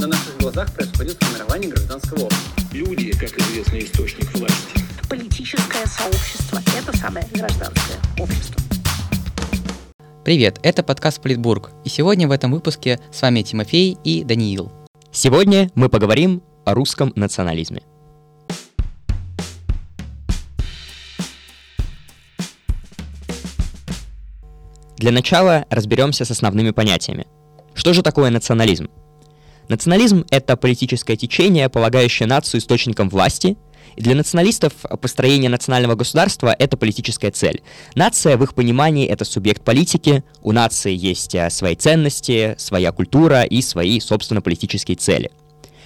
На наших глазах происходит формирование гражданского общества. Люди, как известный источник власти. Политическое сообщество – это самое гражданское общество. Привет, это подкаст Политбург, и сегодня в этом выпуске с вами Тимофей и Даниил. Сегодня мы поговорим о русском национализме. Для начала разберемся с основными понятиями. Что же такое национализм? Национализм — это политическое течение, полагающее нацию источником власти, и для националистов построение национального государства — это политическая цель. Нация, в их понимании, это субъект политики, у нации есть э, свои ценности, своя культура и свои, собственно, политические цели.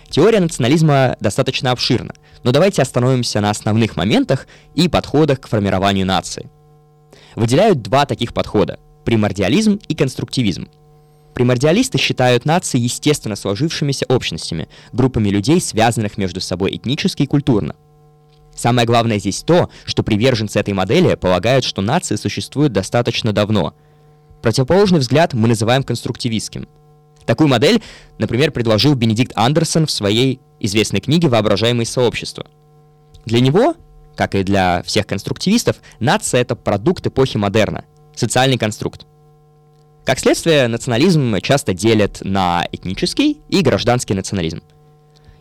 Теория национализма достаточно обширна, но давайте остановимся на основных моментах и подходах к формированию нации. Выделяют два таких подхода — примордиализм и конструктивизм — Примордиалисты считают нации естественно сложившимися общностями, группами людей, связанных между собой этнически и культурно. Самое главное здесь то, что приверженцы этой модели полагают, что нации существуют достаточно давно. Противоположный взгляд мы называем конструктивистским. Такую модель, например, предложил Бенедикт Андерсон в своей известной книге «Воображаемые сообщества». Для него, как и для всех конструктивистов, нация — это продукт эпохи модерна, социальный конструкт. Как следствие, национализм часто делят на этнический и гражданский национализм.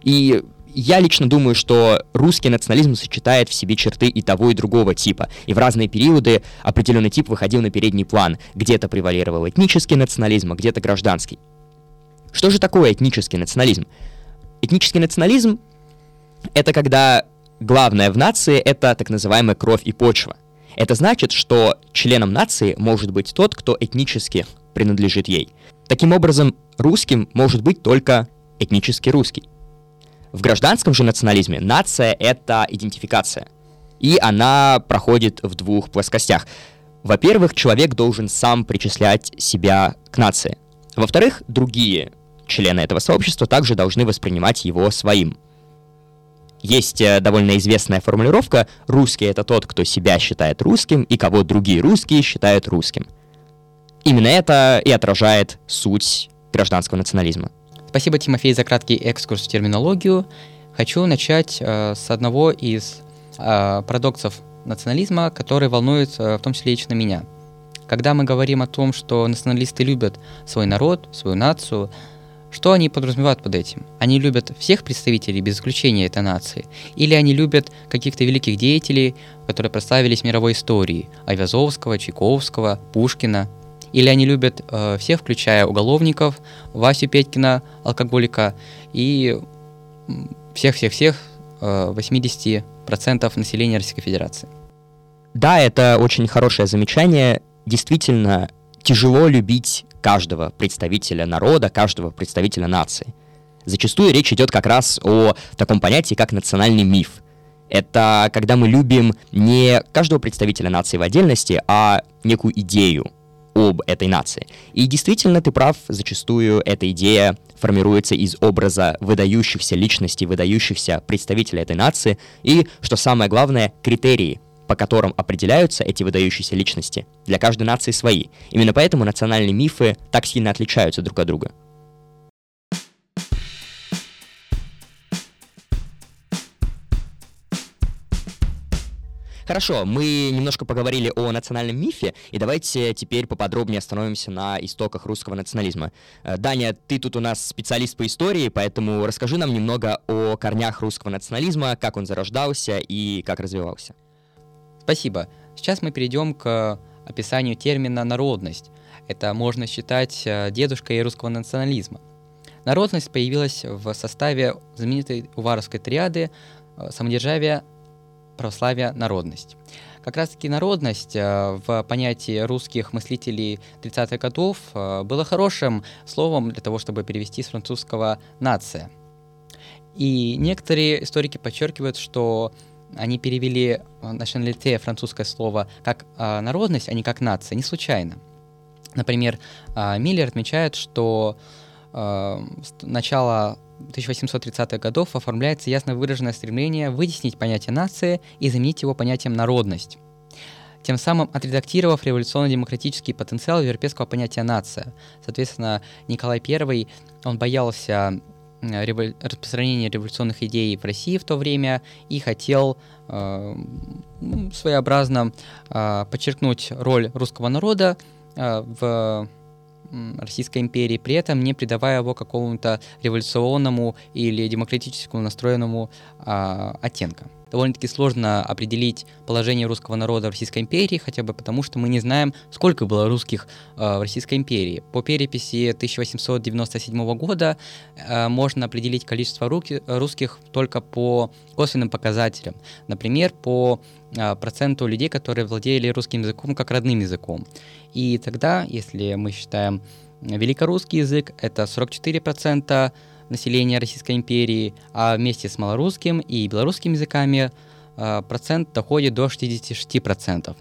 И я лично думаю, что русский национализм сочетает в себе черты и того, и другого типа. И в разные периоды определенный тип выходил на передний план. Где-то превалировал этнический национализм, а где-то гражданский. Что же такое этнический национализм? Этнический национализм — это когда главное в нации — это так называемая кровь и почва. Это значит, что членом нации может быть тот, кто этнически принадлежит ей. Таким образом, русским может быть только этнически русский. В гражданском же национализме нация — это идентификация. И она проходит в двух плоскостях. Во-первых, человек должен сам причислять себя к нации. Во-вторых, другие члены этого сообщества также должны воспринимать его своим. Есть э, довольно известная формулировка «русский — это тот, кто себя считает русским, и кого другие русские считают русским». Именно это и отражает суть гражданского национализма. Спасибо, Тимофей, за краткий экскурс в терминологию. Хочу начать э, с одного из э, парадоксов национализма, который волнует э, в том числе лично меня. Когда мы говорим о том, что националисты любят свой народ, свою нацию, что они подразумевают под этим? Они любят всех представителей без исключения этой нации? Или они любят каких-то великих деятелей, которые прославились мировой истории? Айвазовского, Чайковского, Пушкина? Или они любят э, всех, включая уголовников, Васю Петькина, алкоголика и всех-всех-всех э, 80% населения Российской Федерации? Да, это очень хорошее замечание. Действительно, тяжело любить каждого представителя народа, каждого представителя нации. Зачастую речь идет как раз о таком понятии, как национальный миф. Это когда мы любим не каждого представителя нации в отдельности, а некую идею об этой нации. И действительно, ты прав, зачастую эта идея формируется из образа выдающихся личностей, выдающихся представителей этой нации, и, что самое главное, критерии, по которым определяются эти выдающиеся личности, для каждой нации свои. Именно поэтому национальные мифы так сильно отличаются друг от друга. Хорошо, мы немножко поговорили о национальном мифе, и давайте теперь поподробнее остановимся на истоках русского национализма. Э, Даня, ты тут у нас специалист по истории, поэтому расскажи нам немного о корнях русского национализма, как он зарождался и как развивался. Спасибо. Сейчас мы перейдем к описанию термина «народность». Это можно считать э, дедушкой русского национализма. Народность появилась в составе знаменитой Уваровской триады э, самодержавия, православие, народность. Как раз-таки народность э, в понятии русских мыслителей 30-х годов было хорошим словом для того, чтобы перевести с французского «нация». И некоторые историки подчеркивают, что они перевели националите французское слово как э, народность, а не как нация, не случайно. Например, э, Миллер отмечает, что э, с начала 1830-х годов оформляется ясно выраженное стремление вытеснить понятие нации и заменить его понятием народность тем самым отредактировав революционно-демократический потенциал европейского понятия «нация». Соответственно, Николай I, он боялся револю... распространения революционных идей в России в то время и хотел э, своеобразно э, подчеркнуть роль русского народа э, в Российской империи, при этом не придавая его какому-то революционному или демократическому настроенному э, оттенка довольно-таки сложно определить положение русского народа в Российской империи, хотя бы потому, что мы не знаем, сколько было русских э, в Российской империи. По переписи 1897 года э, можно определить количество руки, русских только по косвенным показателям. Например, по э, проценту людей, которые владели русским языком как родным языком. И тогда, если мы считаем великорусский язык, это 44%, населения Российской империи, а вместе с малорусским и белорусским языками а, процент доходит до 66%,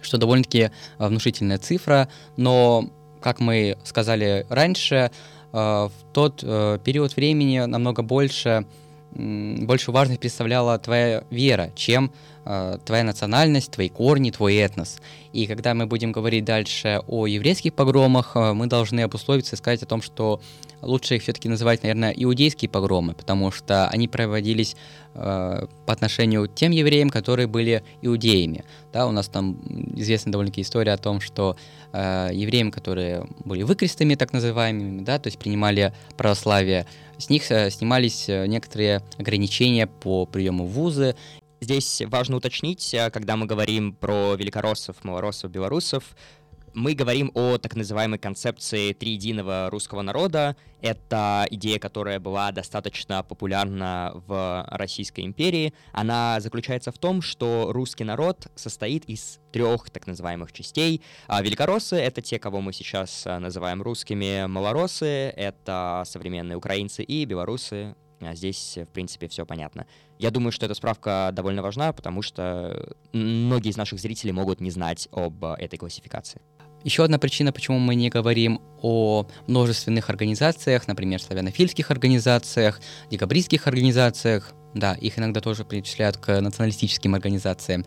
что довольно-таки а, внушительная цифра, но, как мы сказали раньше, а, в тот э, период времени намного больше, больше важность представляла твоя вера, чем твоя национальность, твои корни, твой этнос. И когда мы будем говорить дальше о еврейских погромах, мы должны обусловиться и сказать о том, что лучше их все-таки называть, наверное, иудейские погромы, потому что они проводились э, по отношению к тем евреям, которые были иудеями. Да, у нас там известна довольно-таки история о том, что э, евреям, которые были выкрестами, так называемыми, да, то есть принимали православие, с них э, снимались э, некоторые ограничения по приему в вузы, Здесь важно уточнить, э, когда мы говорим про великороссов, малороссов, белорусов, мы говорим о так называемой концепции триединого русского народа. Это идея, которая была достаточно популярна в Российской империи. Она заключается в том, что русский народ состоит из трех так называемых частей. А великороссы — это те, кого мы сейчас а, называем русскими, малоросы — это современные украинцы и белорусы, а Здесь, в принципе, все понятно. Я думаю, что эта справка довольно важна, потому что многие из наших зрителей могут не знать об этой классификации. Еще одна причина, почему мы не говорим о множественных организациях, например, славянофильских организациях, декабристских организациях, да, их иногда тоже причисляют к националистическим организациям,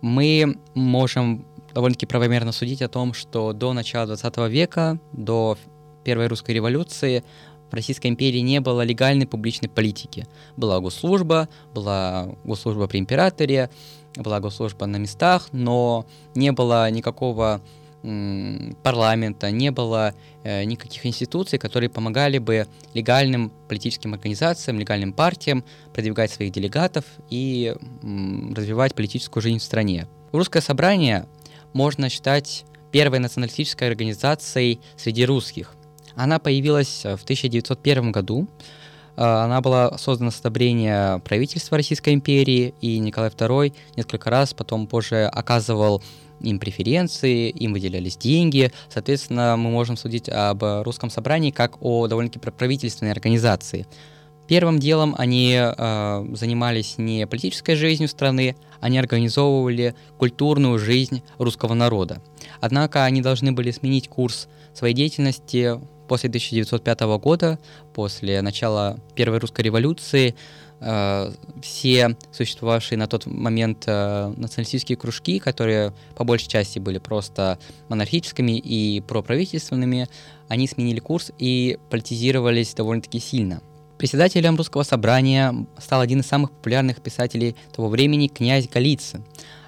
мы можем довольно-таки правомерно судить о том, что до начала 20 века, до Первой русской революции, в Российской империи не было легальной публичной политики. Была госслужба, была госслужба при императоре, была госслужба на местах, но не было никакого парламента, не было э, никаких институций, которые помогали бы легальным политическим организациям, легальным партиям продвигать своих делегатов и развивать политическую жизнь в стране. Русское собрание можно считать первой националистической организацией среди русских. Она появилась в 1901 году. Э, она была создана с одобрения правительства Российской империи, и Николай II несколько раз потом позже оказывал им преференции, им выделялись деньги. Соответственно, мы можем судить об русском собрании как о довольно-таки правительственной организации. Первым делом они э, занимались не политической жизнью страны, они организовывали культурную жизнь русского народа. Однако они должны были сменить курс своей деятельности после 1905 года, после начала Первой русской революции, Э, все существовавшие на тот момент э, националистические кружки, которые по большей части были просто монархическими и проправительственными, они сменили курс и политизировались довольно-таки сильно. Председателем русского собрания стал один из самых популярных писателей того времени князь Голицын,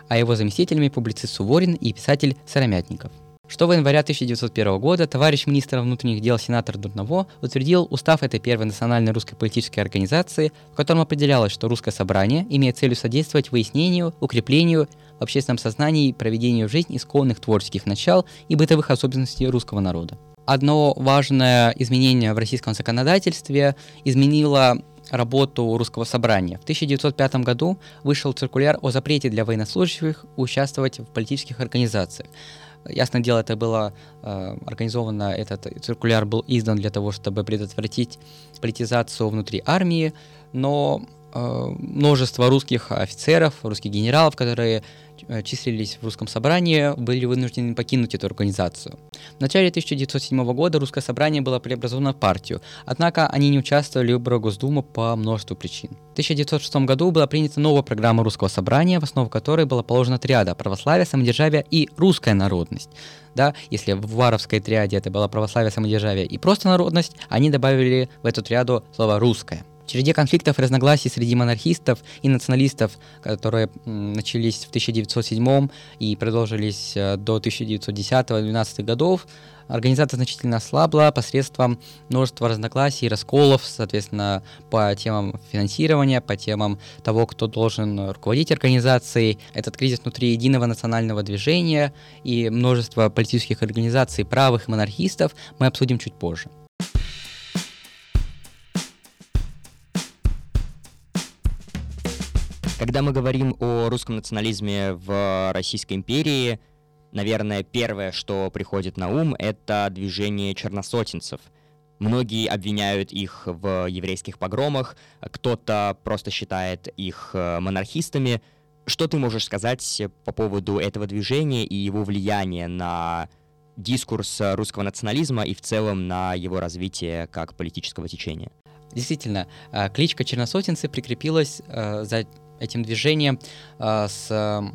а его заместителями публицист Суворин и писатель Сыромятников – 6 января 1901 года товарищ министра внутренних дел сенатор Дурново утвердил устав этой первой национальной русской политической организации, в котором определялось, что русское собрание имеет целью содействовать выяснению, укреплению в общественном сознании и проведению в жизнь исконных творческих начал и бытовых особенностей русского народа. Одно важное изменение в российском законодательстве изменило работу русского собрания. В 1905 году вышел циркуляр о запрете для военнослужащих участвовать в политических организациях. Ясное дело, это было э, организовано, этот циркуляр был издан для того, чтобы предотвратить политизацию внутри армии, но э, множество русских офицеров, русских генералов, которые числились в русском собрании, были вынуждены покинуть эту организацию. В начале 1907 года русское собрание было преобразовано в партию, однако они не участвовали в выборах Госдумы по множеству причин. В 1906 году была принята новая программа русского собрания, в основу которой была положена триада православие, самодержавие и русская народность. Да, если в Варовской триаде это было православие, самодержавие и просто народность, они добавили в эту триаду слово «русское». Череде конфликтов и разногласий среди монархистов и националистов, которые начались в 1907 и продолжились э, до 1910-12 годов, организация значительно ослабла посредством множества разногласий, расколов, соответственно, по темам финансирования, по темам того, кто должен руководить организацией. Этот кризис внутри единого национального движения и множество политических организаций правых и монархистов мы обсудим чуть позже. Когда мы говорим о русском национализме в Российской империи, наверное, первое, что приходит на ум, это движение черносотенцев. Многие обвиняют их в еврейских погромах, кто-то просто считает их э, монархистами. Что ты можешь сказать по поводу этого движения и его влияния на дискурс русского национализма и в целом на его развитие как политического течения? Действительно, э, кличка черносотенцы прикрепилась э, за этим движением э, с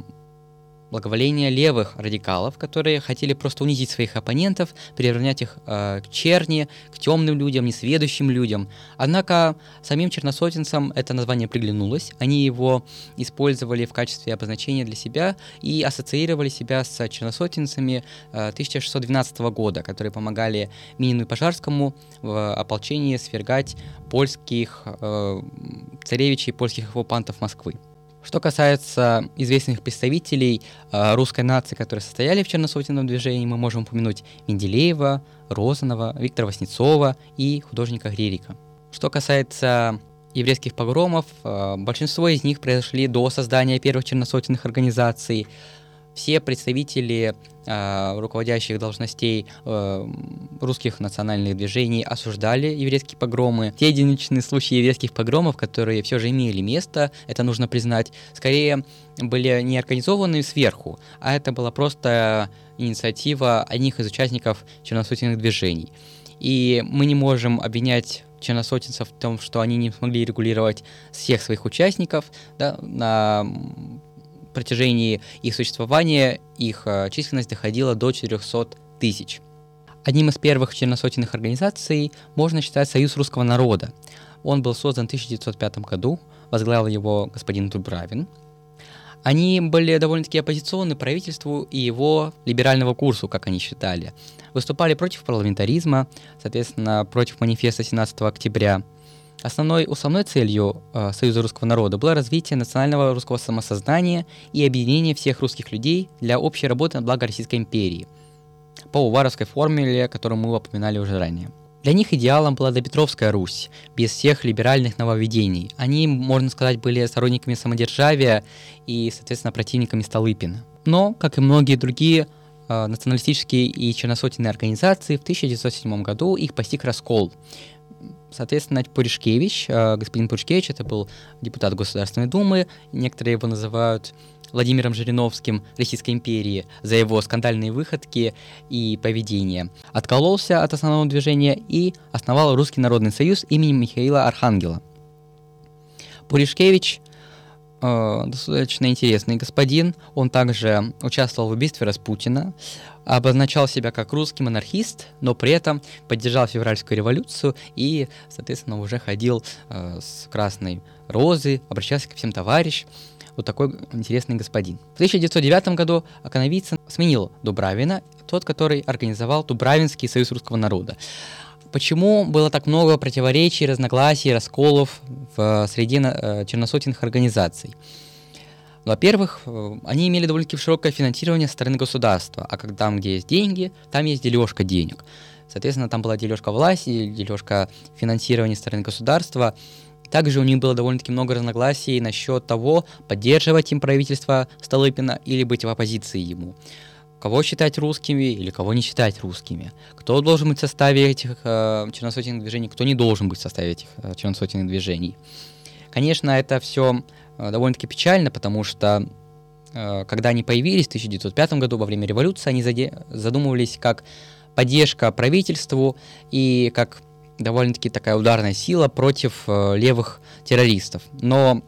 благоволения левых радикалов, которые хотели просто унизить своих оппонентов, приравнять их э, к черни, к темным людям, несведущим людям. Однако самим черносотенцам это название приглянулось, они его использовали в качестве обозначения для себя и ассоциировали себя с черносотенцами э, 1612 года, которые помогали Минину и Пожарскому в ополчении свергать польских э, царевичей, польских оккупантов Москвы. Что касается известных представителей э, русской нации, которые состояли в черносотенном движении, мы можем упомянуть Менделеева, Розанова, Виктора Васнецова и художника Гририка. Что касается еврейских погромов, э, большинство из них произошли до создания первых черносотенных организаций. Все представители руководящих должностей э, русских национальных движений осуждали еврейские погромы. Те единичные случаи еврейских погромов, которые все же имели место, это нужно признать, скорее были не организованы сверху, а это была просто инициатива одних из участников черносотенных движений. И мы не можем обвинять черносотенцев в том, что они не смогли регулировать всех своих участников да, на протяжении их существования их э, численность доходила до 400 тысяч. Одним из первых черносотенных организаций можно считать Союз русского народа. Он был создан в 1905 году, возглавил его господин Дубравин. Они были довольно-таки оппозиционны правительству и его либерального курсу, как они считали. Выступали против парламентаризма, соответственно, против манифеста 17 октября – Основной, основной целью э, Союза русского народа было развитие национального русского самосознания и объединение всех русских людей для общей работы на благо Российской империи по Уваровской формуле, которую мы упоминали уже ранее. Для них идеалом была допетровская Русь, без всех либеральных нововведений. Они, можно сказать, были сторонниками самодержавия и, соответственно, противниками Столыпина. Но, как и многие другие э, националистические и черносотенные организации, в 1907 году их постиг раскол. Соответственно, Пуришкевич, э, господин Пуришкевич, это был депутат Государственной Думы, некоторые его называют Владимиром Жириновским Российской империи за его скандальные выходки и поведение. Откололся от основного движения и основал Русский народный союз имени Михаила Архангела. Пуришкевич э, достаточно интересный господин. Он также участвовал в убийстве Распутина, обозначал себя как русский монархист, но при этом поддержал февральскую революцию и, соответственно, уже ходил э, с красной розы, обращался ко всем товарищ. Вот такой интересный господин. В 1909 году Акановицын сменил Дубравина, тот, который организовал Дубравинский союз русского народа. Почему было так много противоречий, разногласий, расколов в среде э, черносотенных организаций? Во-первых, э, они имели довольно-таки широкое финансирование со стороны государства, а когда там, где есть деньги, там есть дележка денег. Соответственно, там была дележка власти, дележка финансирования со стороны государства. Также у них было довольно-таки много разногласий насчет того, поддерживать им правительство Столыпина или быть в оппозиции ему. Кого считать русскими или кого не считать русскими. Кто должен быть в составе этих э, черносотенных движений, кто не должен быть в составе этих э, черносотенных движений. Конечно, это все довольно-таки печально, потому что когда они появились в 1905 году во время революции, они задумывались как поддержка правительству и как довольно-таки такая ударная сила против левых террористов. Но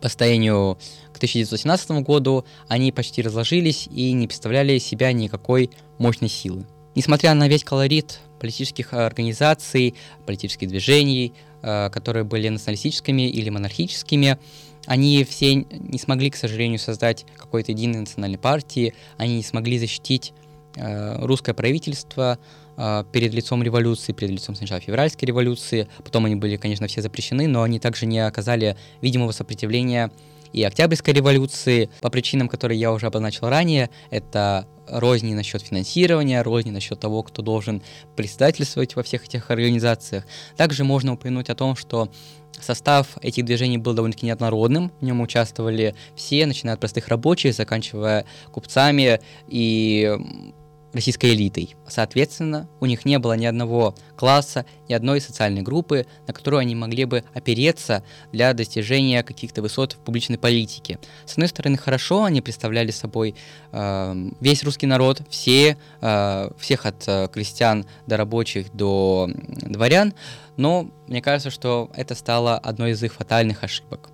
по состоянию 1917 году они почти разложились и не представляли себя никакой мощной силы. Несмотря на весь колорит политических организаций, политических движений, э, которые были националистическими или монархическими, они все не смогли, к сожалению, создать какой-то единой национальной партии, они не смогли защитить э, русское правительство э, перед лицом революции, перед лицом сначала февральской революции, потом они были, конечно, все запрещены, но они также не оказали видимого сопротивления и Октябрьской революции по причинам, которые я уже обозначил ранее. Это розни насчет финансирования, розни насчет того, кто должен председательствовать во всех этих организациях. Также можно упомянуть о том, что состав этих движений был довольно-таки неоднородным. В нем участвовали все, начиная от простых рабочих, заканчивая купцами и российской элитой. Соответственно, у них не было ни одного класса, ни одной социальной группы, на которую они могли бы опереться для достижения каких-то высот в публичной политике. С одной стороны, хорошо, они представляли собой э, весь русский народ, все, э, всех от э, крестьян до рабочих до дворян, но мне кажется, что это стало одной из их фатальных ошибок.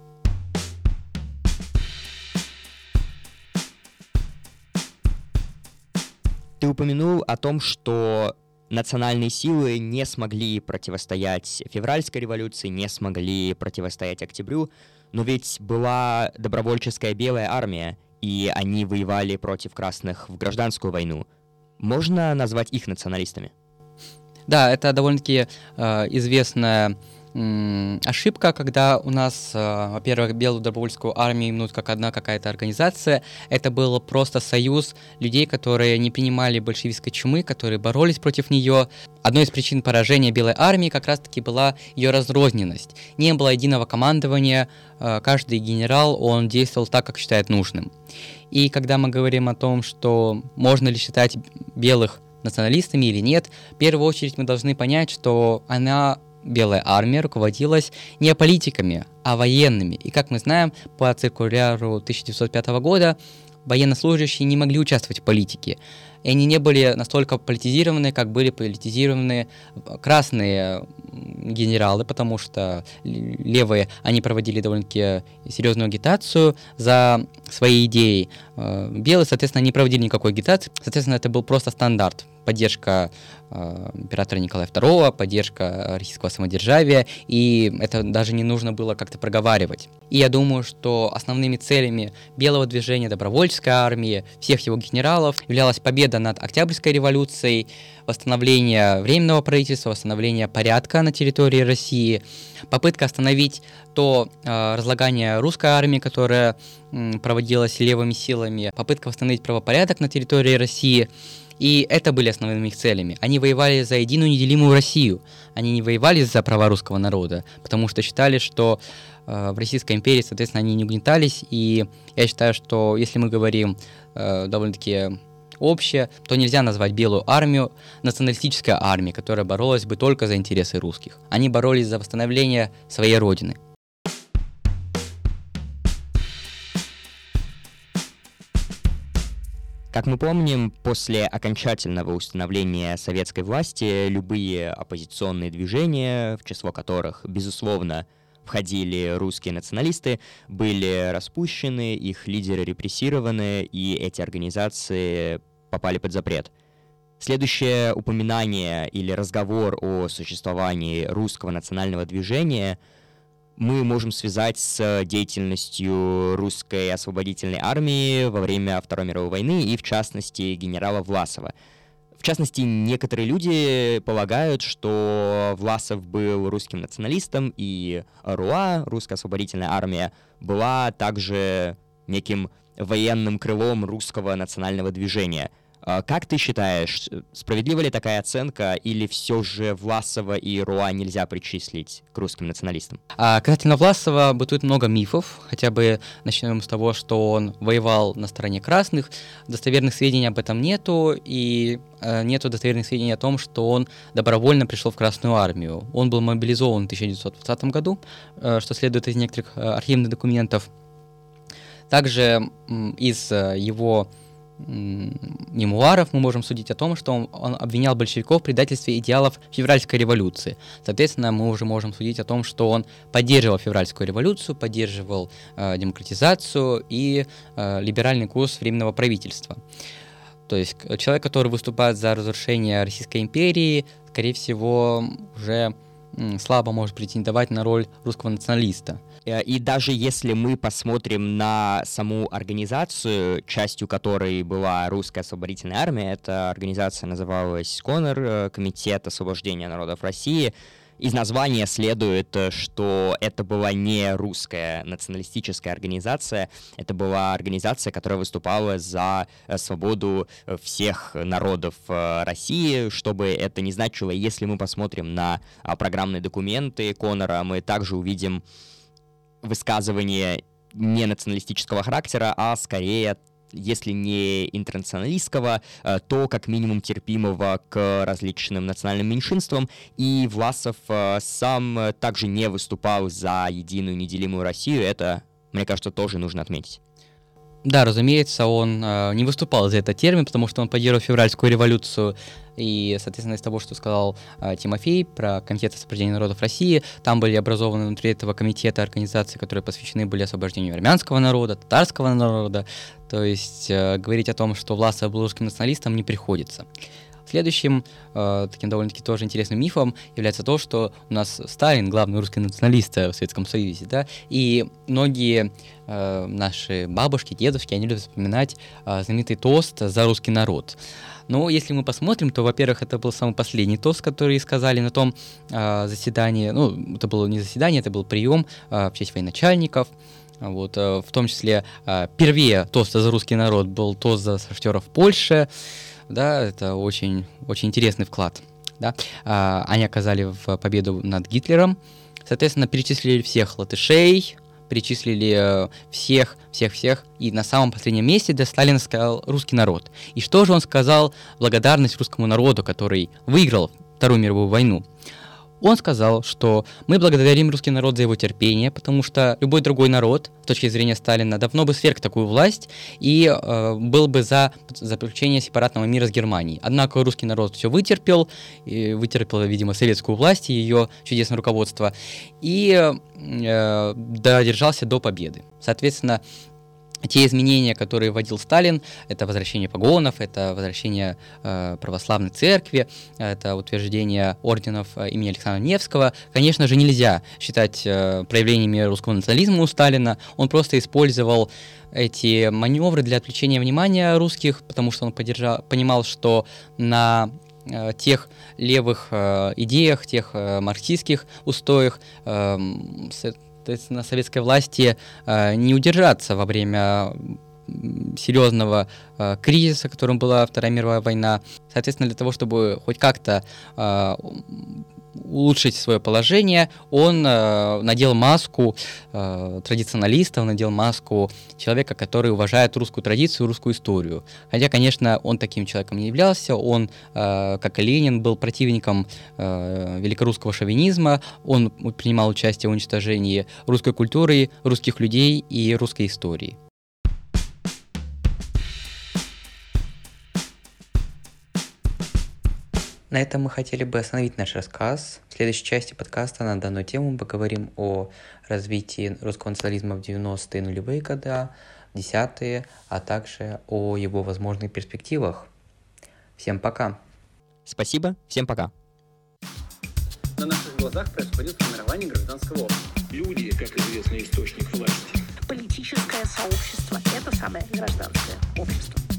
Ты упомянул о том, что национальные силы не смогли противостоять февральской революции, не смогли противостоять октябрю, но ведь была добровольческая белая армия, и они воевали против красных в гражданскую войну. Можно назвать их националистами? Да, это довольно-таки э, известная ошибка, когда у нас, э, во-первых, Белую добровольскую армию именуют как одна какая-то организация. Это был просто союз людей, которые не принимали большевистской чумы, которые боролись против нее. Одной из причин поражения Белой армии как раз-таки была ее разрозненность. Не было единого командования, э, каждый генерал, он действовал так, как считает нужным. И когда мы говорим о том, что можно ли считать белых националистами или нет, в первую очередь мы должны понять, что она Белая армия руководилась не политиками, а военными. И как мы знаем, по циркуляру 1905 года военнослужащие не могли участвовать в политике. И они не были настолько политизированы, как были политизированы красные генералы, потому что левые, они проводили довольно-таки серьезную агитацию за свои идеи. Э, белые, соответственно, не проводили никакой агитации. Соответственно, это был просто стандарт поддержка э, императора Николая II, поддержка российского самодержавия, и это даже не нужно было как-то проговаривать. И я думаю, что основными целями белого движения, добровольческой армии, всех его генералов являлась победа над Октябрьской революцией, восстановление временного правительства, восстановление порядка на территории России, попытка остановить то э, разлагание русской армии, которое э, проводилось левыми силами, попытка восстановить правопорядок на территории России – и это были основными их целями. Они воевали за единую неделимую Россию. Они не воевали за права русского народа, потому что считали, что э, в Российской империи, соответственно, они не угнетались. И я считаю, что если мы говорим э, довольно-таки общее, то нельзя назвать Белую армию националистической армией, которая боролась бы только за интересы русских. Они боролись за восстановление своей родины. Как мы помним, после окончательного установления советской власти любые оппозиционные движения, в число которых, безусловно, входили русские националисты, были распущены, их лидеры репрессированы, и эти организации попали под запрет. Следующее упоминание или разговор о существовании русского национального движения — мы можем связать с деятельностью русской освободительной армии во время Второй мировой войны и, в частности, генерала Власова. В частности, некоторые люди полагают, что Власов был русским националистом, и РУА, русская освободительная армия, была также неким военным крылом русского национального движения. А Как ты считаешь, справедлива ли такая оценка, или все же Власова и Руа нельзя причислить к русским националистам? А касательно Власова бытует много мифов, хотя бы начнем с того, что он воевал на стороне красных, достоверных сведений об этом нету, и э, нету достоверных сведений о том, что он добровольно пришел в Красную Армию. Он был мобилизован в 1920 году, э, что следует из некоторых э, архивных документов. Также из э, его мемуаров мы можем судить о том, что он, он обвинял большевиков в предательстве идеалов февральской революции. Соответственно, мы уже можем судить о том, что он поддерживал февральскую революцию, поддерживал э, демократизацию и э, либеральный курс временного правительства. То есть человек, который выступает за разрушение Российской империи, скорее всего, уже слабо может претендовать на роль русского националиста. Э, И даже если мы посмотрим на саму организацию, частью которой была русская освободительная армия, эта организация называлась КОНР, э, Комитет освобождения народов России, из названия следует, э, что это была не русская националистическая организация, это была организация, которая выступала за свободу всех народов России, чтобы это не значило, если мы посмотрим на а, программные документы Конора, мы также увидим высказывание не националистического характера, а скорее если не интернационалистского, э, то как минимум терпимого к различным национальным меньшинствам. И Власов э, сам также не выступал за единую неделимую Россию. Это, мне кажется, тоже нужно отметить. Да, разумеется, он э, не выступал за этот термин, потому что он поддерживал февральскую революцию. И, соответственно, из того, что сказал э, Тимофей про Комитет освобождения народов России, там были образованы внутри этого комитета организации, которые посвящены были освобождению армянского народа, татарского народа. То есть э, говорить о том, что Власов был русским националистом, не приходится. Следующим э, таким довольно-таки тоже интересным мифом является то, что у нас Сталин главный русский националист э, в Советском Союзе, да, и многие э, наши бабушки, дедушки, они любят вспоминать э, знаменитый тост за русский народ. Но если мы посмотрим, то, во-первых, это был самый последний тост, который сказали на том э, заседании, ну, это было не заседание, это был прием э, в честь военачальников, вот, э, в том числе э, первее тоста за русский народ был тост за шахтеров Польши, да, это очень, очень интересный вклад, да. А, они оказали в победу над Гитлером, соответственно, перечислили всех латышей, перечислили э, всех, всех, всех, и на самом последнем месте до Сталина сказал русский народ. И что же он сказал благодарность русскому народу, который выиграл Вторую мировую войну? Он сказал, что мы благодарим русский народ за его терпение, потому что любой другой народ, с точки зрения Сталина, давно бы сверг такую власть и э, был бы за заключение сепаратного мира с Германией. Однако русский народ все вытерпел, и вытерпел, видимо, советскую власть и ее чудесное руководство, и э, додержался до победы. Соответственно, те изменения, которые вводил Сталин, это возвращение погонов, это возвращение э, православной церкви, это утверждение орденов э, имени Александра Невского, конечно же, нельзя считать э, проявлениями русского национализма у Сталина. Он просто использовал эти маневры для отвлечения внимания русских, потому что он поддержал, понимал, что на э, тех левых э, идеях, тех э, марксистских устоях, э, соответственно, советской власти э, не удержаться во время серьезного э, кризиса, которым была Вторая мировая война. Соответственно, для того, чтобы хоть как-то э, улучшить свое положение, он э, надел маску э, традиционалиста, он надел маску человека, который уважает русскую традицию, русскую историю. Хотя, конечно, он таким человеком не являлся, он, э, как и Ленин, был противником э, великорусского шовинизма, он принимал участие в уничтожении русской культуры, русских людей и русской истории. На этом мы хотели бы остановить наш рассказ. В следующей части подкаста на данную тему мы поговорим о развитии русского национализма в 90-е нулевые годы, 10-е, а также о его возможных перспективах. Всем пока! Спасибо, всем пока. На наших глазах происходит формирование гражданского общества. Люди, как известный источник власти. Политическое сообщество – это самое гражданское общество.